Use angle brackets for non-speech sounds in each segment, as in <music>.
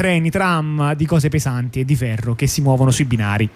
treni, tram, di cose pesanti e di ferro che si muovono sui binari.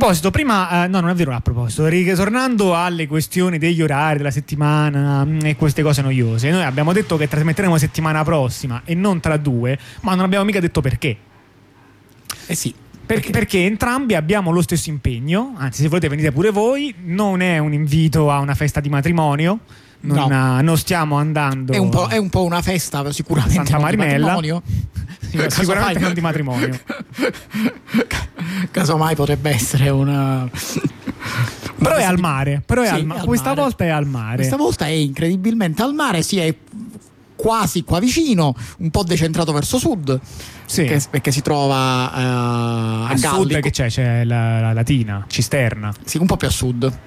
Proposito, prima, eh, no, non è vero a proposito, ritornando alle questioni degli orari della settimana mh, mm, e queste cose noiose, noi abbiamo detto che trasmetteremo settimana prossima e non tra due, ma non abbiamo mica detto perché. Eh sì. Perché, perché, entrambi abbiamo lo stesso impegno, anzi se volete venite pure voi, non è un invito a una festa di matrimonio, non, no. non stiamo andando. È un, è un, po', una festa sicuramente Santa Marinella. Di <laughs> sicuramente non di matrimonio. <laughs> Casomai potrebbe essere una. <laughs> Però è al mare. Però è sì, al ma- è al Questa mare. volta è al mare. Questa volta è incredibilmente al mare. Si è quasi qua vicino, un po' decentrato verso sud. Sì. Che, perché si trova uh, a, a sud che c'è? C'è la, la Latina, Cisterna. Sì, un po' più a sud.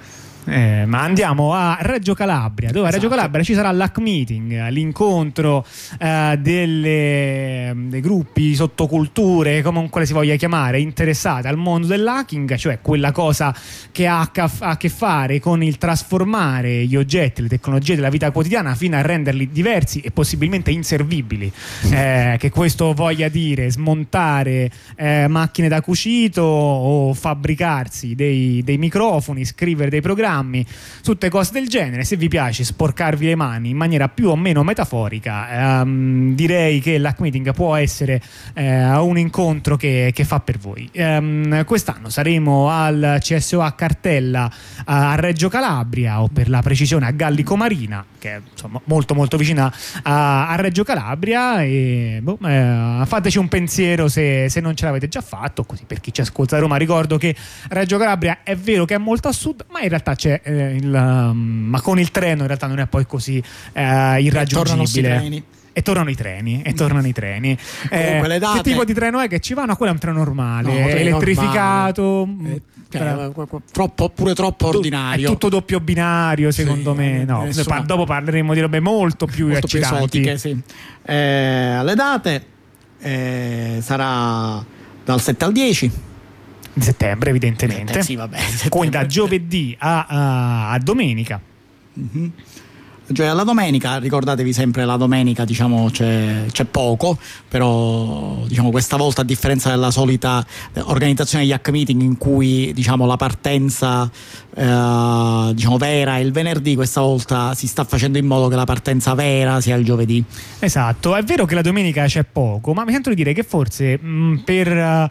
Eh, ma andiamo a Reggio Calabria, dove a Reggio esatto. Calabria ci sarà l'hack meeting, l'incontro eh, delle, dei gruppi sottoculture, comunque si voglia chiamare, interessate al mondo dell'hacking, cioè quella cosa che ha a che fare con il trasformare gli oggetti, le tecnologie della vita quotidiana fino a renderli diversi e possibilmente inservibili. Eh, che questo voglia dire smontare eh, macchine da cucito o fabbricarsi dei, dei microfoni, scrivere dei programmi programmi, tutte cose del genere. Se vi piace sporcarvi le mani in maniera più o meno metaforica, ehm, direi che l'hack meeting può essere eh, un incontro che, che, fa per voi. Ehm, quest'anno saremo al CSO a Cartella a Reggio Calabria o per la precisione a Gallico Marina, che è insomma, molto molto vicina a, a Reggio Calabria. E boh, eh, fateci un pensiero se, se, non ce l'avete già fatto, così per chi ci ascolta da Roma ricordo che Reggio Calabria è vero che è molto a sud, ma in realtà c'è eh, il, um, ma con il treno in realtà non è poi così eh, irraggiungibile. E tornano i treni, e tornano i treni. Eh, date... Che tipo di treno è che ci vanno? Quello è un treno normale, no, elettrificato. Normale. Eh, cioè, troppo, pure troppo ordinario. È tutto doppio binario, secondo sì, me. No, nessuna... dopo parleremo di robe molto più molto eccitanti. Più esotiche, sì. eh, le date eh, sarà dal 7 al 10 di settembre, evidentemente. Eh, sì, vabbè, <laughs> settembre. Quindi da giovedì a, a, a domenica. Mm-hmm. Cioè, la domenica, ricordatevi sempre la domenica diciamo, c'è, c'è, poco, però diciamo, questa volta a differenza della solita organizzazione di hack meeting in cui diciamo, la partenza eh, diciamo, vera è il venerdì, questa volta si sta facendo in modo che la partenza vera sia il giovedì. Esatto, è vero che la domenica c'è poco, ma mi sento di dire che forse mh, mm, per, eh,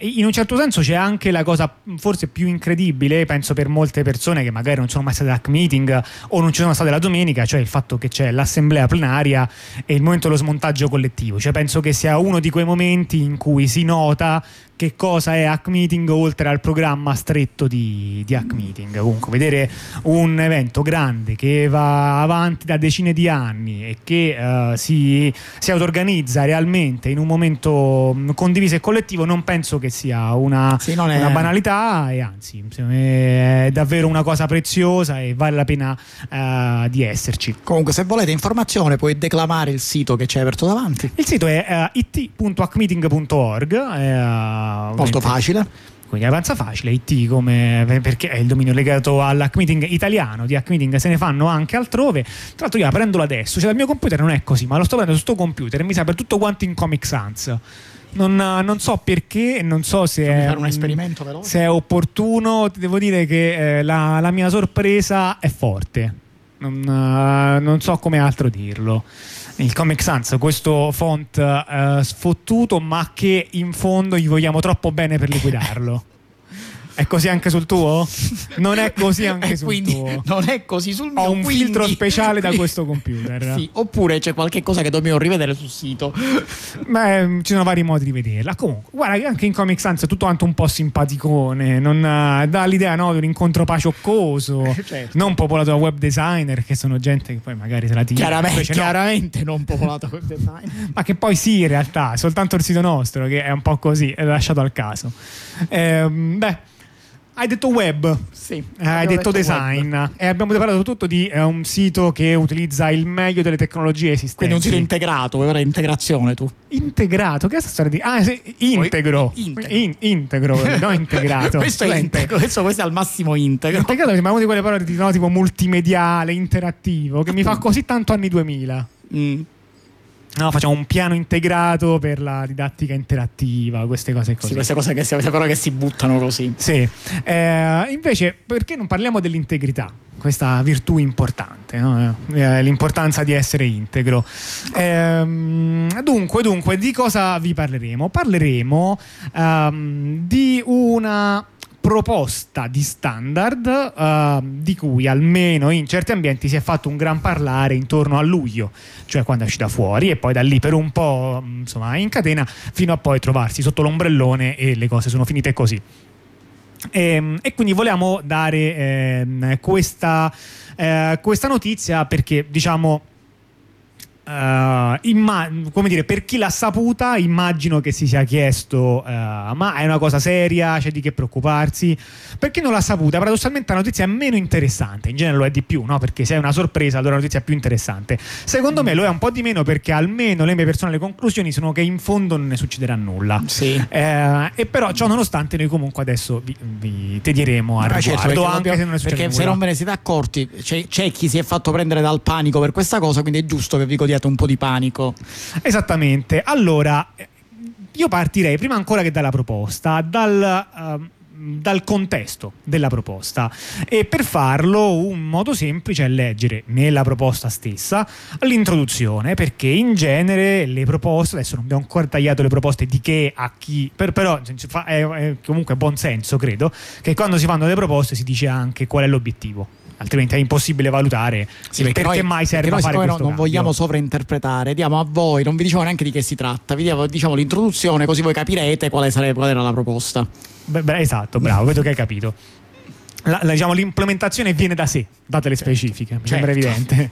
in un certo senso c'è anche la cosa forse più incredibile, penso per molte persone che magari non sono mai state hack meeting o non ci sono state la domenica domenica, cioè il fatto che c'è l'assemblea plenaria e il momento dello smontaggio collettivo. Cioè penso che sia uno di quei momenti in cui si nota che cosa è Hack Meeting oltre al programma stretto di, di Hack Meeting. Comunque, vedere un evento grande che va avanti da decine di anni e che uh, si, si auto-organizza realmente in un momento mm, condiviso e collettivo, non penso che sia una, sì, una è... banalità, e anzi, è davvero una cosa preziosa e vale la pena uh, di esserci. Comunque, se volete informazione, puoi declamare il sito che c'è aperto davanti. Il sito è uh, it.hackmeeting.org. Uh, molto facile. Quindi avanza facile IT come, perché è il dominio legato all'hack meeting italiano di hack meeting se ne fanno anche altrove. Tra l'altro io la prendolo adesso cioè dal mio computer non è così ma lo sto prendendo su questo computer e mi sa per tutto quanto in Comic Sans. Non, non, so perché, non so se è, se è, opportuno. Devo dire che eh, la, la, mia sorpresa è forte. Non, uh, non so come altro dirlo il Comic Sans, questo font uh, sfottuto, ma che in fondo gli vogliamo troppo bene per liquidarlo. <laughs> È così anche sul tuo? <laughs> Non è così anche sul quindi tuo. Non è così sul mio. Ho un quindi- filtro speciale da <laughs> questo computer. Sì, oppure c'è qualche cosa che dobbiamo rivedere sul sito. <laughs> Beh, ci sono vari modi di vederla. Comunque, guarda che anche in Comic Sans è tutto quanto un po' simpaticone. Non, eh, dà l'idea no, di un incontro pacioccoso, Certo. non popolato da web designer, che sono gente che poi magari se la tira. Chiaramente, invece no. chiaramente non popolato web design. Ma che poi sì, in realtà, soltanto il sito nostro che è un po' così, è lasciato al caso. Ehm, beh, hai detto web. Sì, Eh, hai abbiamo detto, design web. e abbiamo parlato tutto di eh, un sito che utilizza il meglio delle tecnologie esistenti. Quindi un sito integrato, vuoi fare integrazione tu. integrato. Che è questa storia di Ah, sì, integro. Integro. In- integro, <laughs> no integrato. questo è integro, questo, questo è al massimo integro. Integrato sembra una di quelle parole di no, tipo multimediale, interattivo, che mi fa così tanto anni 2000. Mm. No, facciamo un piano integrato per la didattica interattiva, queste cose così. Sì, queste cose che si, queste parole che si buttano così. Sì, Eh, invece perché non parliamo dell'integrità? Questa virtù importante, no? Eh, l'importanza di essere integro. Ehm, dunque, dunque, di cosa vi parleremo? Parleremo ehm, di una proposta di standard ehm, di cui almeno in certi ambienti si è fatto un gran parlare intorno a luglio, cioè quando è uscita fuori e poi da lì per un po' insomma in catena fino a poi trovarsi sotto l'ombrellone e le cose sono finite così. Ehm, E, quindi volevamo dare ehm, questa, eh, questa notizia perché diciamo eh, imma- come dire, per chi l'ha saputa, immagino che si sia chiesto: eh, ma è una cosa seria? C'è di che preoccuparsi? Per chi non l'ha saputa, paradossalmente la notizia è meno interessante. In genere lo è di più, no? Perché se è una sorpresa, allora la notizia è più interessante. Secondo me lo è un po' di meno perché almeno le mie personali conclusioni sono che in fondo non ne succederà nulla. Sì. Eh, e però ciò nonostante noi comunque adesso vi, vi tedieremo a Ah, riguardo certo, perché anche dobbiamo- se non è successo perché se nulla. non ve ne siete accorti c'è, c'è chi si è fatto prendere dal panico per questa cosa quindi è giusto che vi godiate un po' di panico Esattamente. Allora, io partirei prima ancora che dalla proposta, dal, ehm, dal contesto della proposta. E per farlo un modo semplice è leggere nella proposta stessa l'introduzione, perché in genere le proposte, adesso non abbiamo ancora tagliato le proposte di che a chi, per- però nel senso, fa- è, è comunque buon senso, credo, che quando si fanno le proposte si dice anche qual è l'obiettivo. Altrimenti è impossibile valutare perché noi- mai serve perché fare questo non cambio. vogliamo sovrainterpretare diamo a voi non vi diciamo neanche di che si tratta vi diamo diciamo l'introduzione così voi capirete quale, sarebbe, qual era la proposta Beh, beh, esatto, bravo, vedo che hai capito. La- la- diciamo, l'implementazione viene da sé, date le specifiche, mi sembra certo. evidente.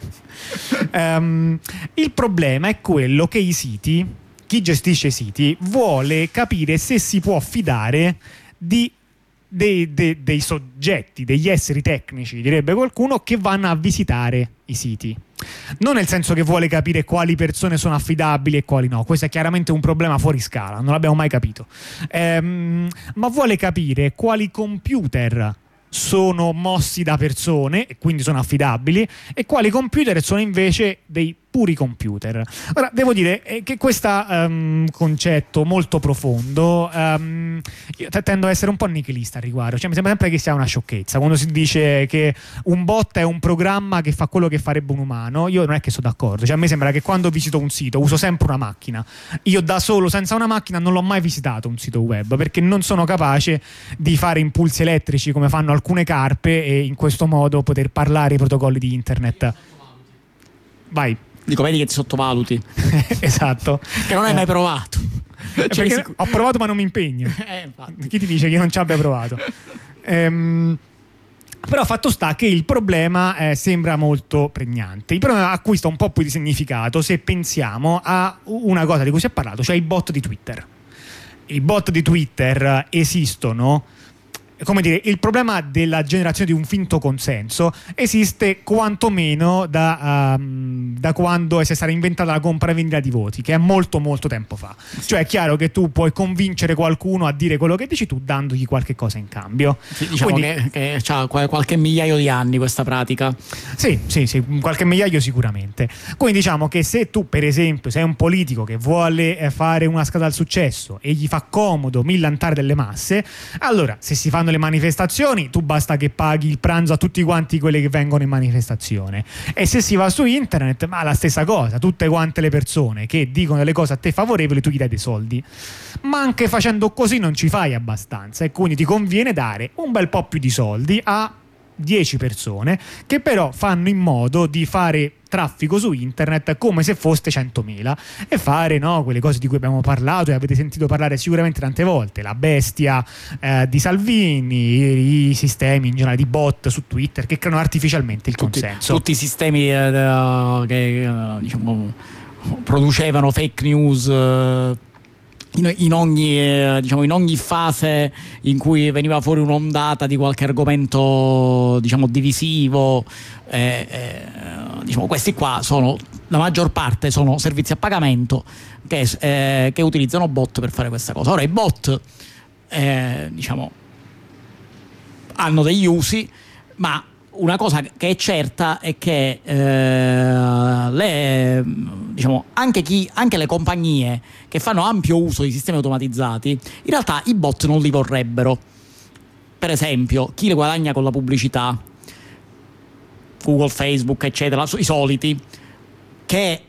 <laughs> Ehm, il problema è quello che i siti, chi gestisce i siti, vuole capire se si può fidare di dei, dei- dei soggetti, degli esseri tecnici, direbbe qualcuno, che vanno a visitare i siti. Non nel senso che vuole capire quali persone sono affidabili e quali no, questo è chiaramente un problema fuori scala, non l'abbiamo mai capito. Ehm, ma vuole capire quali computer sono mossi da persone e quindi sono affidabili e quali computer sono invece dei puri computer. Ora, devo dire eh, che questo concetto molto profondo, ehm, io tendo a essere un po' nichilista al riguardo, cioè mi sembra sempre che sia una sciocchezza quando si dice che un bot è un programma che fa quello che farebbe un umano, io non è che sono d'accordo, cioè a me sembra che quando visito un sito uso sempre una macchina, io da solo senza una macchina non l'ho mai visitato un sito web perché non sono capace di fare impulsi elettrici come fanno alcune carpe e in questo modo poter parlare i protocolli di internet. Vai. Dico vedi che ti sottovaluti <laughs> esatto. che non hai Eh. mai provato Eh, Cioè, sic- ho provato ma non mi impegno. <laughs> eh. Chi ti dice che io non ci abbia provato? Ehm, però fatto sta che il problema eh, sembra molto pregnante. Il problema acquista un po' più di significato se pensiamo a una cosa di cui si è parlato, cioè i bot di Twitter. I bot di Twitter esistono. Come dire, il problema della generazione di un finto consenso esiste quantomeno da, ehm, da quando si è stata inventata la compra e vendita di voti, che è molto molto tempo fa. Cioè è chiaro che tu puoi convincere qualcuno a dire quello che dici tu dandogli qualche cosa in cambio. Sì, diciamo Quindi- che, che ha qualche migliaio di anni questa pratica Sì, sì, sì, qualche migliaio sicuramente. Quindi diciamo che se tu, per esempio, sei un politico che vuole eh, fare una scala al successo e gli fa comodo millantare delle masse, allora se si fanno fanno le manifestazioni, tu basta che paghi il pranzo a tutti quanti quelli che vengono in manifestazione. E se si va su internet, ma la stessa cosa, tutte quante le persone che dicono delle cose a te favorevoli, tu gli dai dei soldi. Ma anche facendo così non ci fai abbastanza e quindi ti conviene dare un bel po' più di soldi a 10 persone che però fanno in modo di fare traffico su internet come se foste 100.000 e fare no, quelle cose di cui abbiamo parlato e avete sentito parlare sicuramente tante volte, la bestia eh, di Salvini, i, sistemi in generale di bot su Twitter che creano artificialmente il tutti, consenso. Tutti i sistemi eh, che eh, diciamo, producevano fake news eh, in, in, ogni, eh, diciamo, in, ogni, fase in cui veniva fuori un'ondata di qualche argomento diciamo, divisivo, eh, eh, diciamo, questi qua sono, la maggior parte sono servizi a pagamento che, eh, che utilizzano bot per fare questa cosa. Ora i bot eh, diciamo, hanno degli usi, ma una cosa che è certa è che eh, le, diciamo, anche, chi, anche, le compagnie che fanno ampio uso di sistemi automatizzati, in realtà i bot non li vorrebbero. Per esempio, chi le guadagna con la pubblicità, Google, Facebook, eccetera, i soliti, che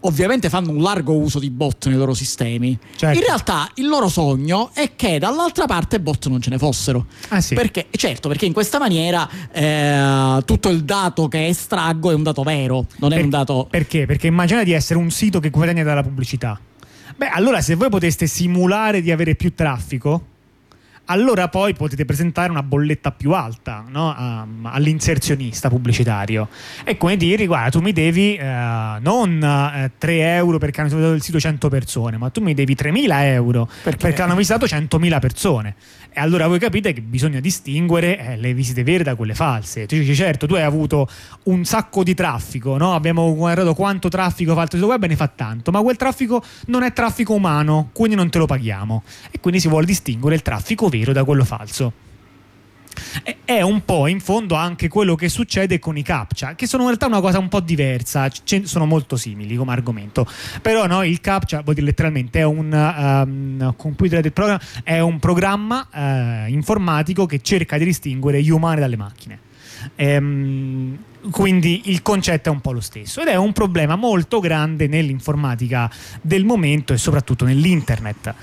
ovviamente fanno un largo uso di bot nei loro sistemi. Certo. In realtà il loro sogno è che dall'altra parte bot non ce ne fossero. Ah, sì. Perché, certo, perché in questa maniera eh, tutto il dato che estraggo è un dato vero, non per, è un dato. Perché? Perché immagina di essere un sito che guadagna dalla pubblicità. Beh, allora se voi poteste simulare di avere più traffico allora poi potete presentare una bolletta più alta no? um, all'inserzionista pubblicitario. E come dire guarda tu mi devi uh, non uh, 3 euro perché hanno visitato il sito 100 persone ma tu mi devi 3.000 euro perché, perché hanno visitato 100.000 persone e allora voi capite che bisogna distinguere eh, le visite vere da quelle false. Tu dici, certo, tu hai avuto un sacco di traffico, no? abbiamo guardato quanto traffico fa il tuo sito web e ne fa tanto, ma quel traffico non è traffico umano, quindi non te lo paghiamo. E quindi si vuole distinguere il traffico vero da quello falso è un po' in fondo anche quello che succede con i captcha, che sono in realtà una cosa un po' diversa, sono molto simili come argomento. Però no, il captcha vuol dire letteralmente è un um, computer program, è un programma uh, informatico che cerca di distinguere gli umani dalle macchine. Ehm, quindi il concetto è un po' lo stesso ed è un problema molto grande nell'informatica del momento e soprattutto nell'internet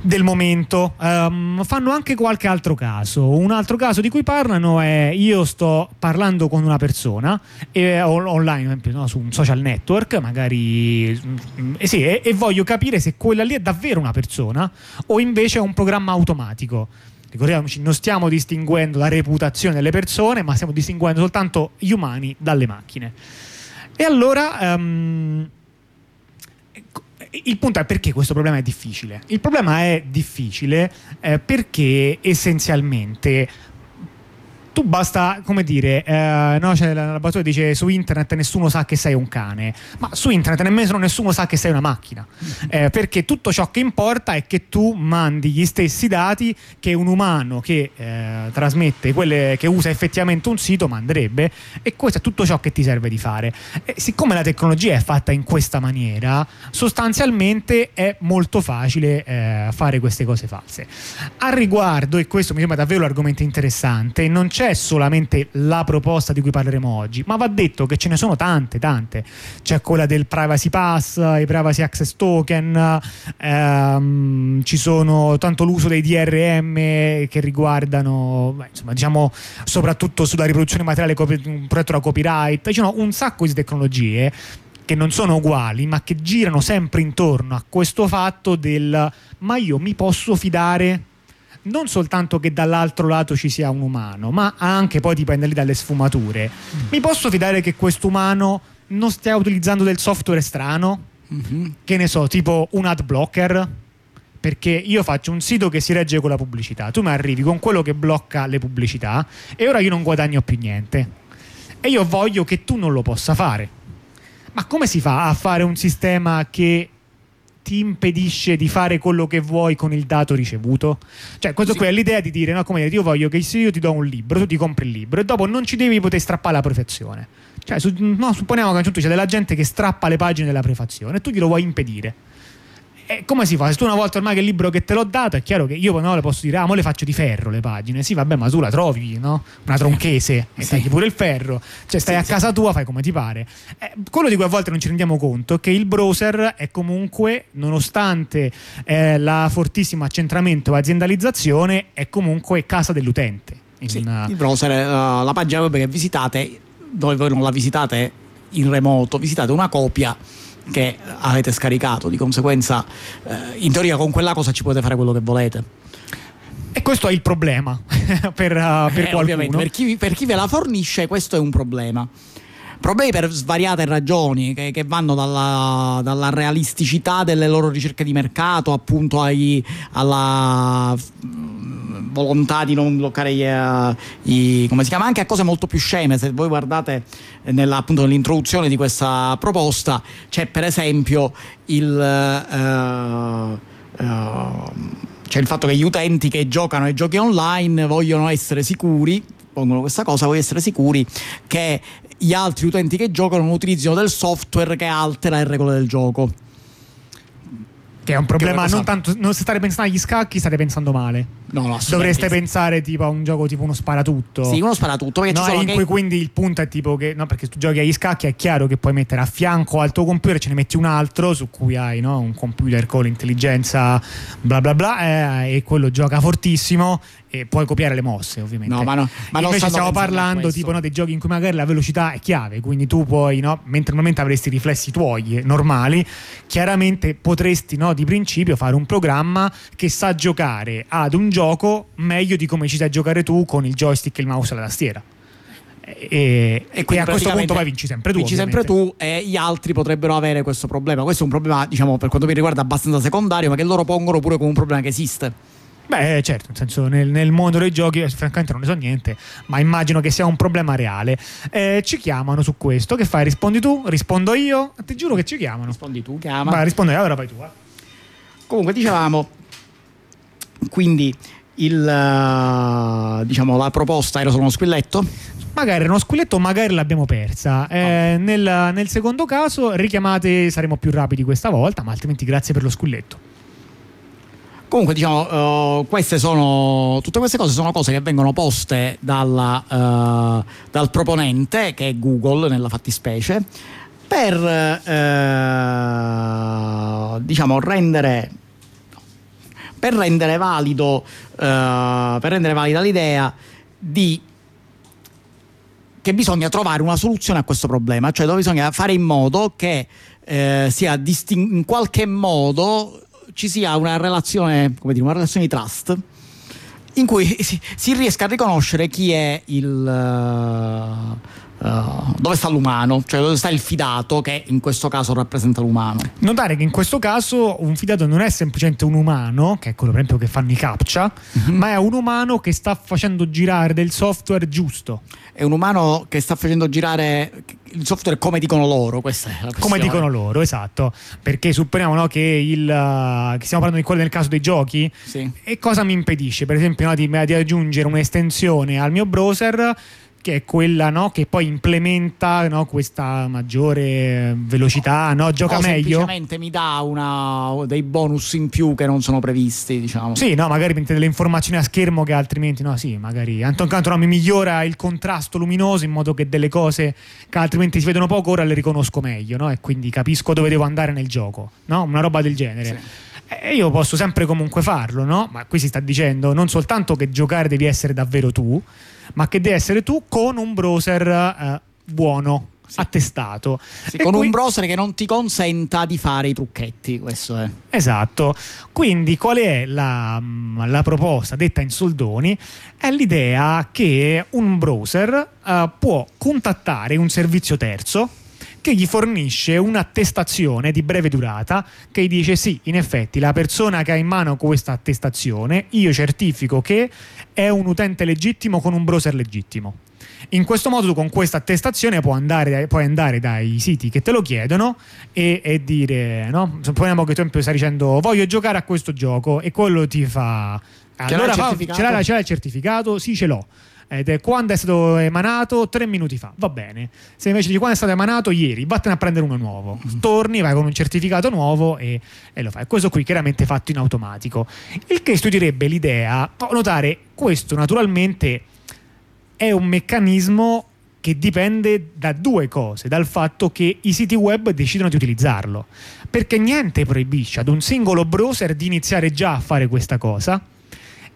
del momento. Um, fanno anche qualche altro caso. Un altro caso di cui parlano è io sto parlando con una persona e, online, no, su un social network, magari eh, sì, e, e voglio capire se quella lì è davvero una persona o invece è un programma automatico. Ricordiamoci, non stiamo distinguendo la reputazione delle persone, ma stiamo distinguendo soltanto gli umani dalle macchine. E allora um, il punto è perché questo problema è difficile. Il problema è difficile eh, perché essenzialmente tu basta, come dire, eh, no, cioè, la, la battuta dice su internet nessuno sa che sei un cane, ma su internet nemmeno nessuno sa che sei una macchina, eh, perché tutto ciò che importa è che tu mandi gli stessi dati che un umano che eh, trasmette, quelle, che usa effettivamente un sito manderebbe e questo è tutto ciò che ti serve di fare. E siccome la tecnologia è fatta in questa maniera, sostanzialmente è molto facile eh, fare queste cose false. Al riguardo, e questo mi sembra davvero un argomento interessante, non c'è è solamente la proposta di cui parleremo oggi, ma va detto che ce ne sono tante, tante. C'è quella del privacy pass, i privacy access token, ehm, ci sono tanto l'uso dei DRM che riguardano, insomma, diciamo, soprattutto sulla riproduzione materiale protetto da copyright. Ci sono un sacco di tecnologie che non sono uguali, ma che girano sempre intorno a questo fatto del ma io mi posso fidare non soltanto che dall'altro lato ci sia un umano, ma anche poi dipende lì dalle sfumature. Mm. Mi posso fidare che quest'umano non stia utilizzando del software strano? Mm-hmm. Che ne so, tipo un ad blocker? Perché io faccio un sito che si regge con la pubblicità, tu mi arrivi con quello che blocca le pubblicità e ora io non guadagno più niente. E io voglio che tu non lo possa fare. Ma come si fa a fare un sistema che ti impedisce di fare quello che vuoi con il dato ricevuto? Cioè, questo sì. qui è l'idea di dire, no, come dire, io voglio che se io ti do un libro, tu ti compri il libro e dopo non ci devi poter strappare la prefazione. Cioè, su, no, supponiamo che a un certo c'è della gente che strappa le pagine della prefazione e tu glielo vuoi impedire. E come si fa? Se tu una volta ormai che il libro che te l'ho dato, è chiaro che io no, le posso dire, ah, mo le faccio di ferro le pagine. Sì, vabbè, ma tu la trovi, no? Una tronchese e sì. tagli pure il ferro. Cioè, stai sì, a sì. casa tua, fai come ti pare. Eh, quello di cui a volte non ci rendiamo conto è che il browser è comunque, nonostante eh, la fortissimo accentramento e aziendalizzazione, è comunque casa dell'utente. In, sì, il browser, uh, la pagina web che visitate, dove voi non la visitate in remoto, visitate una copia che avete scaricato. Di conseguenza, eh, in teoria, con quella cosa ci potete fare quello che volete. E questo è il problema per, <laughs> uh, per eh, qualcuno. Per chi, per chi ve la fornisce, questo è un problema problemi per svariate ragioni che, che vanno dalla, dalla, realisticità delle loro ricerche di mercato appunto ai, alla volontà di non bloccare gli, uh, i, come si chiama? Anche a cose molto più sceme. Se voi guardate nella, appunto nell'introduzione di questa proposta c'è per esempio il uh, uh, c'è il fatto che gli utenti che giocano ai giochi online vogliono essere sicuri pongono questa cosa, vogliono essere sicuri che gli altri utenti che giocano non utilizzino del software che altera le regole del gioco. Che è un problema non tanto non se state pensando agli scacchi state pensando male no, no dovreste pensare tipo a un gioco tipo uno sparatutto sì uno sparatutto no, in che... cui quindi il punto è tipo che no perché tu giochi agli scacchi è chiaro che puoi mettere a fianco al tuo computer ce ne metti un altro su cui hai no, un computer con l'intelligenza bla bla bla eh, e quello gioca fortissimo e puoi copiare le mosse ovviamente. No ma no ma invece stiamo parlando tipo no, dei giochi in cui magari la velocità è chiave quindi tu puoi no, mentre normalmente avresti riflessi tuoi eh, normali chiaramente potresti no, di principio fare un programma che sa giocare ad un gioco meglio di come ci sai giocare tu con il joystick, il mouse e la tastiera. E, e, e a questo punto poi vinci sempre tu. Vinci ovviamente. sempre tu e gli altri potrebbero avere questo problema. Questo è un problema, diciamo, per quanto mi riguarda abbastanza secondario, ma che loro pongono pure come un problema che esiste. Beh, certo, nel senso nel, nel, mondo dei giochi, eh, francamente non ne so niente, ma immagino che sia un problema reale. Eh, ci chiamano su questo. Che fai? Rispondi tu? Rispondo io? Ti giuro che ci chiamano. Rispondi tu, chiama. Ma rispondo io, allora vai tu. Eh. Comunque dicevamo, quindi il, uh, diciamo, la proposta era solo uno squilletto? Magari era uno squilletto, magari l'abbiamo persa. Eh, oh. nel, nel, secondo caso, richiamate, saremo più rapidi questa volta, ma altrimenti grazie per lo squilletto. Comunque, diciamo, uh, queste sono tutte queste cose sono cose che vengono poste dalla, uh, dal proponente, che è Google nella fattispecie, per eh, diciamo rendere per rendere valido eh, per rendere valida l'idea di che bisogna trovare una soluzione a questo problema, cioè dove bisogna fare in modo che eh, sia disting- in qualche modo ci sia una relazione, come dire, una relazione di trust in cui si, si riesca a riconoscere chi è il uh, Uh, dove sta l'umano, cioè dove sta il fidato che in questo caso rappresenta l'umano. Notare che in questo caso un fidato non è semplicemente un umano, che è quello per esempio che fanno i captcha, mm-hmm. ma è un umano che sta facendo girare del software giusto. È un umano che sta facendo girare il software come dicono loro, questa è la Come dicono loro, esatto. Perché supponiamo no, che, il, che stiamo parlando di quello nel caso dei giochi. Sì. E cosa mi impedisce, per esempio, no, di, di aggiungere un'estensione al mio browser che è quella no, che poi implementa no, questa maggiore velocità, no, gioca o meglio. Semplicemente mi dà una, dei bonus in più che non sono previsti, diciamo. Sì, no, magari mette delle informazioni a schermo che altrimenti no, sì, magari Anton Canto mi migliora il contrasto luminoso in modo che delle cose che altrimenti si vedono poco ora le riconosco meglio, no? E quindi capisco dove devo andare nel gioco, no? Una roba del genere. Sì. E io posso sempre comunque farlo, no? Ma qui si sta dicendo non soltanto che giocare devi essere davvero tu, ma che deve essere tu con un browser eh, buono. Sì. attestato sì, con qui... un browser che non ti consenta di fare i trucchetti questo è esatto quindi qual è la, la proposta detta in soldoni è l'idea che un browser uh, può contattare un servizio terzo che gli fornisce un'attestazione di breve durata che gli dice sì, in effetti la persona che ha in mano questa attestazione, io certifico che è un utente legittimo con un browser legittimo. In questo modo tu con questa attestazione puoi andare, puoi andare dai siti che te lo chiedono e, e dire, no? Supponiamo che tu esempio stai dicendo voglio giocare a questo gioco e quello ti fa... Allora ce l'ha il certificato? Sì, ce l'ho eh, quando è stato emanato? Tre minuti fa, va bene. Se invece di quando è stato emanato ieri, vattene a prendere uno nuovo. Mm-hmm. Torni, vai con un certificato nuovo e, e lo fai. Questo qui chiaramente fatto in automatico. Il che studierebbe l'idea, notare questo naturalmente è un meccanismo che dipende da due cose, dal fatto che i siti web decidono di utilizzarlo, perché niente proibisce ad un singolo browser di iniziare già a fare questa cosa.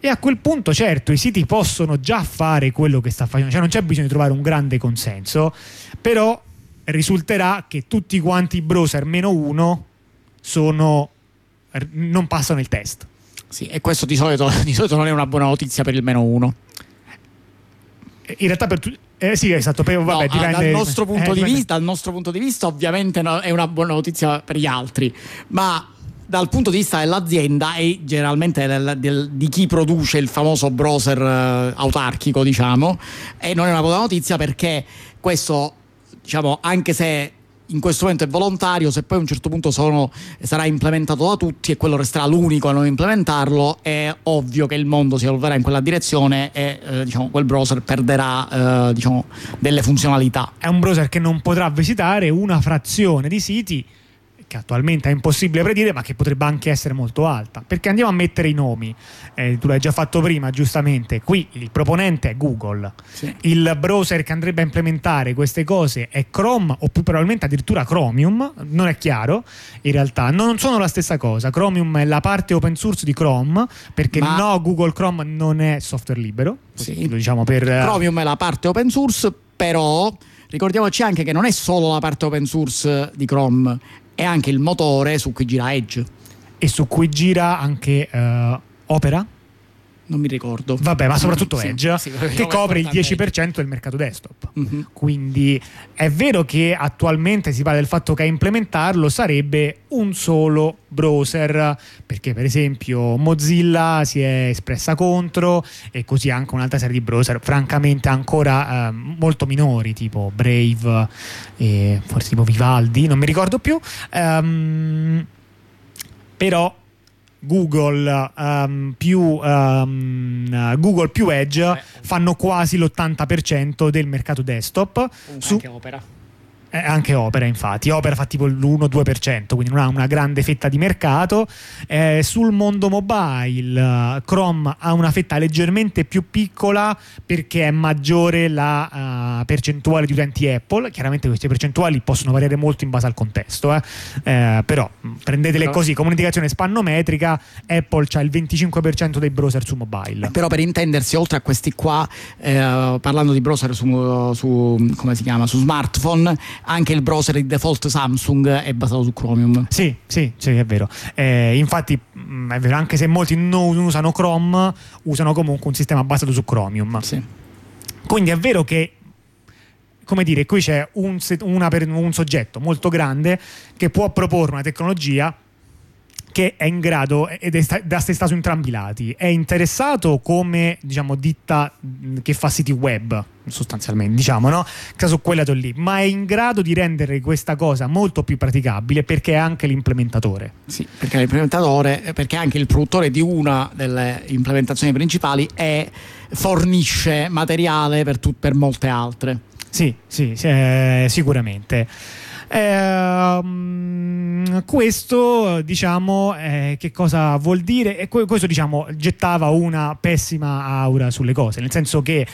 E a quel punto, certo, i siti possono già fare quello che sta facendo, cioè non c'è bisogno di trovare un grande consenso, però risulterà che tutti quanti i browser meno uno sono, non passano il test. Sì, e questo di solito, <laughs> di solito non è una buona notizia per il meno uno. In realtà per tutti eh sì, esatto. Però, vabbè, no, dipende, dal, nostro punto eh, di vista, dal nostro punto di vista, ovviamente no, è una buona notizia per gli altri, ma dal punto di vista dell'azienda e generalmente del, del, di chi produce il famoso browser uh, autarchico, diciamo, e non è una buona notizia perché questo, diciamo, anche se in questo momento è volontario, se poi a un certo punto sono, sarà implementato da tutti e quello resterà l'unico a non implementarlo, è ovvio che il mondo si evolverà in quella direzione e eh, diciamo, quel browser perderà eh, diciamo, delle funzionalità. È un browser che non potrà visitare una frazione di siti che attualmente è impossibile predire, ma che potrebbe anche essere molto alta. Perché andiamo a mettere i nomi. Eh, tu l'hai già fatto prima, giustamente. Qui il proponente è Google. Sì. Il browser che andrebbe a implementare queste cose è Chrome, o più probabilmente addirittura Chromium. Non è chiaro. In realtà non sono la stessa cosa. Chromium è la parte open source di Chrome, perché ma... no, Google Chrome non è software libero. Sì. Lo diciamo per. Chromium è la parte open source, però ricordiamoci anche che non è solo la parte open source di Chrome, è anche il motore su cui gira Edge. E su cui gira anche uh, Opera? Non mi ricordo. Vabbè, ma soprattutto sì, Edge, sì, che copre il 10% del mercato desktop. Uh-huh. Quindi è vero che attualmente si parla del fatto che a implementarlo sarebbe un solo browser, perché per esempio Mozilla si è espressa contro e così anche un'altra serie di browser, francamente ancora eh, molto minori, tipo Brave e forse tipo Vivaldi, non mi ricordo più. Um, però Google, um, più, um, Google più Edge eh. fanno quasi l'80% del mercato desktop. Su, anche Opera. Eh, anche Opera, infatti. Opera fa tipo l'1-2%, quindi non ha una grande fetta di mercato. Eh, sul mondo mobile, Chrome ha una fetta leggermente più piccola perché è maggiore la uh, percentuale di utenti Apple. Chiaramente queste percentuali possono variare molto in base al contesto, eh. Eh, però prendetele però... così, come un'indicazione spannometrica, Apple ha il 25% dei browser su mobile. Però per intendersi, oltre a questi qua, eh, parlando di browser su, su, come si chiama, su smartphone, anche il browser di default Samsung è basato su Chromium. Sì, sì, sì è vero. Eh, infatti, mm, è vero, anche se molti non usano Chrome, usano comunque un sistema basato su Chromium. Sì. Quindi è vero che come dire, qui c'è un, una, un, soggetto molto grande che può proporre una tecnologia che è in grado ed è da se sta su entrambi i lati. È interessato come diciamo, ditta che fa siti web, sostanzialmente, diciamo, no? Su quel lato lì, ma è in grado di rendere questa cosa molto più praticabile perché è anche l'implementatore. Sì, perché l'implementatore, perché anche il produttore di una delle implementazioni principali e fornisce materiale per, tu, per molte altre. Sì, sì, sì eh, sicuramente. Eh, questo diciamo eh, che cosa vuol dire e questo diciamo gettava una pessima aura sulle cose nel senso che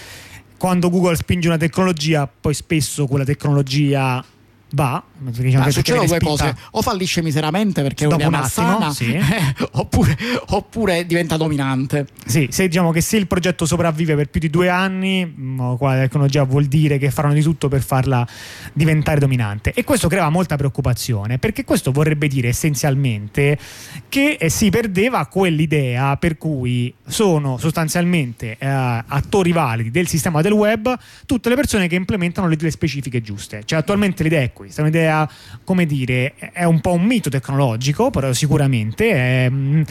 quando Google spinge una tecnologia poi spesso quella tecnologia va diciamo ah, succedono due cose. O fallisce miseramente perché Dopo è una malsana sì. eh, <laughs> oppure, oppure, diventa dominante. Sì, se diciamo che se il progetto sopravvive per più di due anni mm, quale tecnologia vuol dire che faranno di tutto per farla diventare dominante. E questo crea molta preoccupazione perché questo vorrebbe dire essenzialmente che eh, si perdeva quell'idea per cui sono sostanzialmente eh, attori validi del sistema del web tutte le persone che implementano le, le specifiche giuste. Cioè attualmente l'idea è questa, è un'idea, come dire, è un po' un mito tecnologico, però sicuramente è... Mm,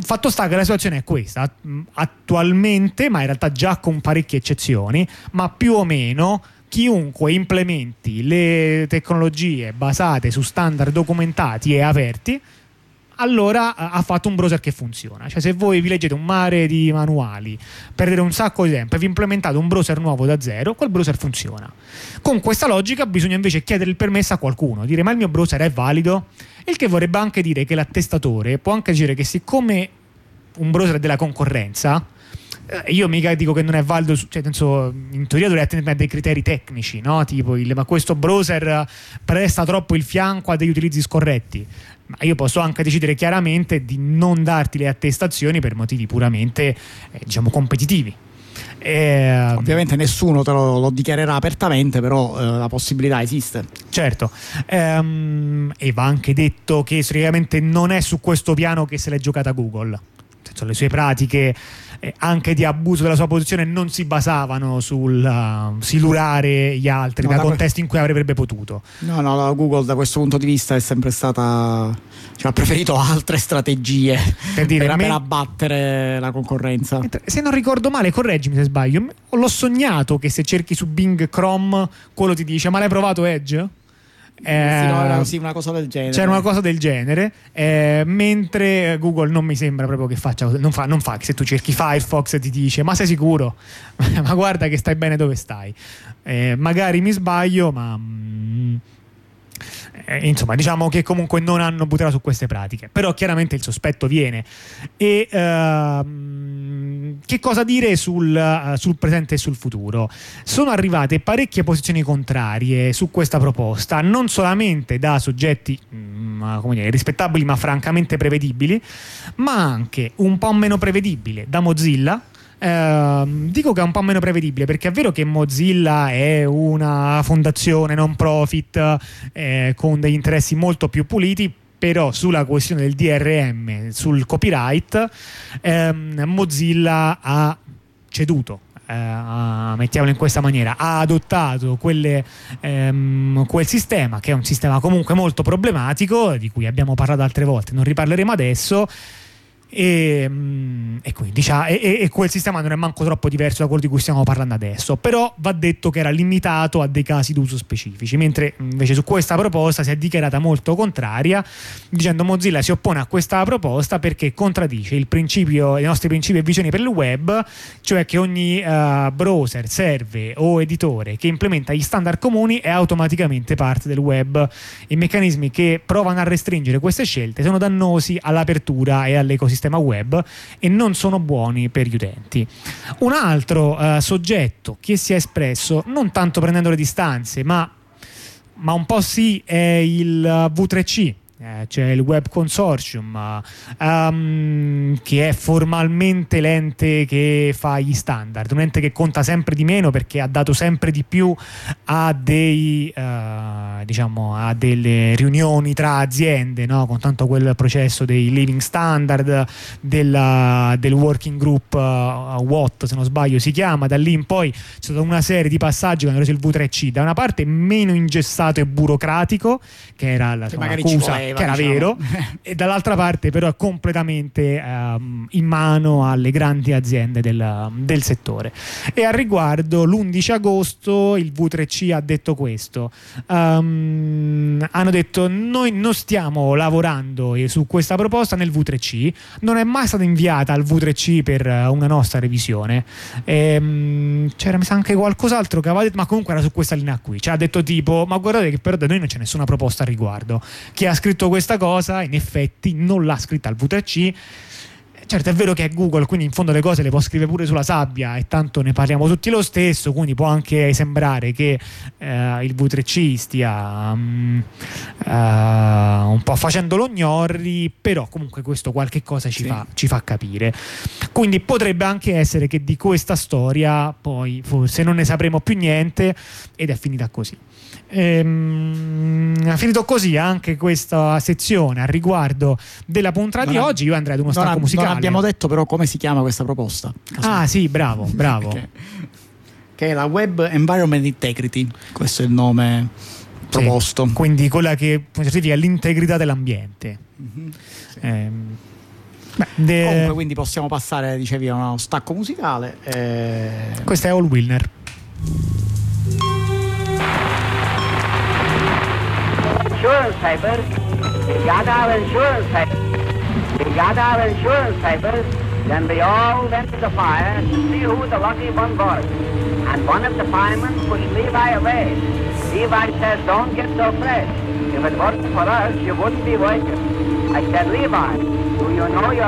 fatto sta che la situazione è questa, mm, attualmente, ma in realtà già con parecchie eccezioni, ma più o meno chiunque implementi le tecnologie basate su standard documentati e aperti allora ha fatto un browser che funziona. Cioè, se voi vi leggete un mare di manuali, perdete un sacco di tempo e vi implementate un browser nuovo da zero, quel browser funziona. Con questa logica bisogna invece chiedere il permesso a qualcuno, dire ma il mio browser è valido? Il che vorrebbe anche dire che l'attestatore può anche dire che siccome un browser è della concorrenza, eh, io mica dico che non è valido, cioè, penso, in teoria dovrei attenere a dei criteri tecnici, no? tipo il, ma questo browser presta troppo il fianco a degli utilizzi scorretti. Ma io posso anche decidere chiaramente di non darti le attestazioni per motivi puramente eh, diciamo competitivi. E, Ovviamente nessuno te lo, lo dichiarerà apertamente, però eh, la possibilità esiste. Certo, ehm, e va anche detto che storicamente non è su questo piano che se l'è giocata Google. Senso, le sue pratiche eh, anche di abuso della sua posizione non si basavano sul uh, silurare gli altri no, da, contesti que- in cui avrebbe potuto. No, no, Google da questo punto di vista è sempre stata cioè, ha preferito altre strategie per, dire, per, me... per abbattere la concorrenza. Se non ricordo male, correggimi se sbaglio, l'ho sognato che se cerchi su Bing Chrome quello ti dice "Ma l'hai provato Edge?" Eh, sì, no, era sì, una cosa del genere. C'era una cosa del genere, eh, mentre Google non mi sembra proprio che faccia non fa, non fa che se tu cerchi Firefox ti dice ma sei sicuro? <laughs> ma guarda che stai bene dove stai. Eh, magari mi sbaglio, ma... Mm, eh, insomma, diciamo che comunque non hanno buttato su queste pratiche, però chiaramente il sospetto viene. E uh, che cosa dire sul, uh, sul, presente e sul futuro? Sono arrivate parecchie posizioni contrarie su questa proposta, non solamente da soggetti um, dire, rispettabili ma francamente prevedibili, ma anche un po' meno prevedibile da Mozilla Uh, dico che è un po' meno prevedibile perché è vero che Mozilla è una fondazione non profit eh, con degli interessi molto più puliti però sulla questione del DRM, sul copyright, ehm, Mozilla ha ceduto. Eh, mettiamolo in questa maniera, ha adottato quelle, ehm, quel sistema che è un sistema comunque molto problematico, di cui abbiamo parlato altre volte, non riparleremo adesso e, mm, e, quindi, diciamo, e, e, quel sistema non è manco troppo diverso da quello di cui stiamo parlando adesso, però va detto che era limitato a dei casi d'uso specifici, mentre invece su questa proposta si è dichiarata molto contraria, dicendo Mozilla si oppone a questa proposta perché contraddice i nostri principi e visioni per il web, cioè che ogni uh, browser, serve o editore che implementa gli standard comuni è automaticamente parte del web. I meccanismi che provano a restringere queste scelte sono dannosi all'apertura e all'ecosistema sistema web e non sono buoni per gli utenti. Un altro uh, soggetto che si è espresso, non tanto prendendo le distanze, ma, ma un po' sì, è il V3C eh, c'è il Web Consortium um, che è formalmente l'ente che fa gli standard, un ente che conta sempre di meno perché ha dato sempre di più a, dei, uh, diciamo, a delle riunioni tra aziende, no? con tanto quel processo dei living standard, della, del working group uh, WOT se non sbaglio si chiama, da lì in poi c'è stata una serie di passaggi hanno reso il V3C da una parte meno ingessato e burocratico che era la, insomma, l'accusa che era diciamo. vero, <laughs> e dall'altra parte però è completamente um, in mano alle grandi aziende del, del, settore. E al riguardo l'11 agosto il V3C ha detto questo, um, hanno detto noi non stiamo lavorando su questa proposta nel V3C, non è mai stata inviata al V3C per una nostra revisione, e, um, c'era anche qualcos'altro che aveva detto, ma comunque era su questa linea qui, cioè ha detto tipo ma guardate che però da noi non c'è nessuna proposta a riguardo, chi ha scritto questa cosa in effetti non l'ha scritta al V3C certo è vero che è Google, quindi in fondo le cose le può scrivere pure sulla sabbia e tanto ne parliamo tutti lo stesso, quindi può anche sembrare che eh, il V3C stia um, uh, un po' facendo lo gnorri, però comunque questo qualche cosa ci, sì. fa, ci fa capire. Quindi potrebbe anche essere che di questa storia poi forse non ne sapremo più niente ed è finita così. Ehm, ha finito così anche questa sezione a riguardo della puntata di oggi. Io andrei ad uno stacco musicale. Abbiamo detto però come si chiama questa proposta. Ah sì, bravo, bravo. che, <laughs> che, è la Web Environment Integrity, questo è il nome proposto. Sì, quindi quella che certifica l'integrità dell'ambiente. Mm-hmm, sì. ehm, Beh, de... Comunque, quindi possiamo passare, dicevi, a uno stacco musicale. E... Questo è All Wilner. insurance paper. You got our insurance paper. We got our insurance papers, then we all went to the fire to see who the lucky one was. And one of the firemen pushed Levi away. Levi says, don't get so fresh. If it wasn't for us, you wouldn't be working. I said, Levi, do you know your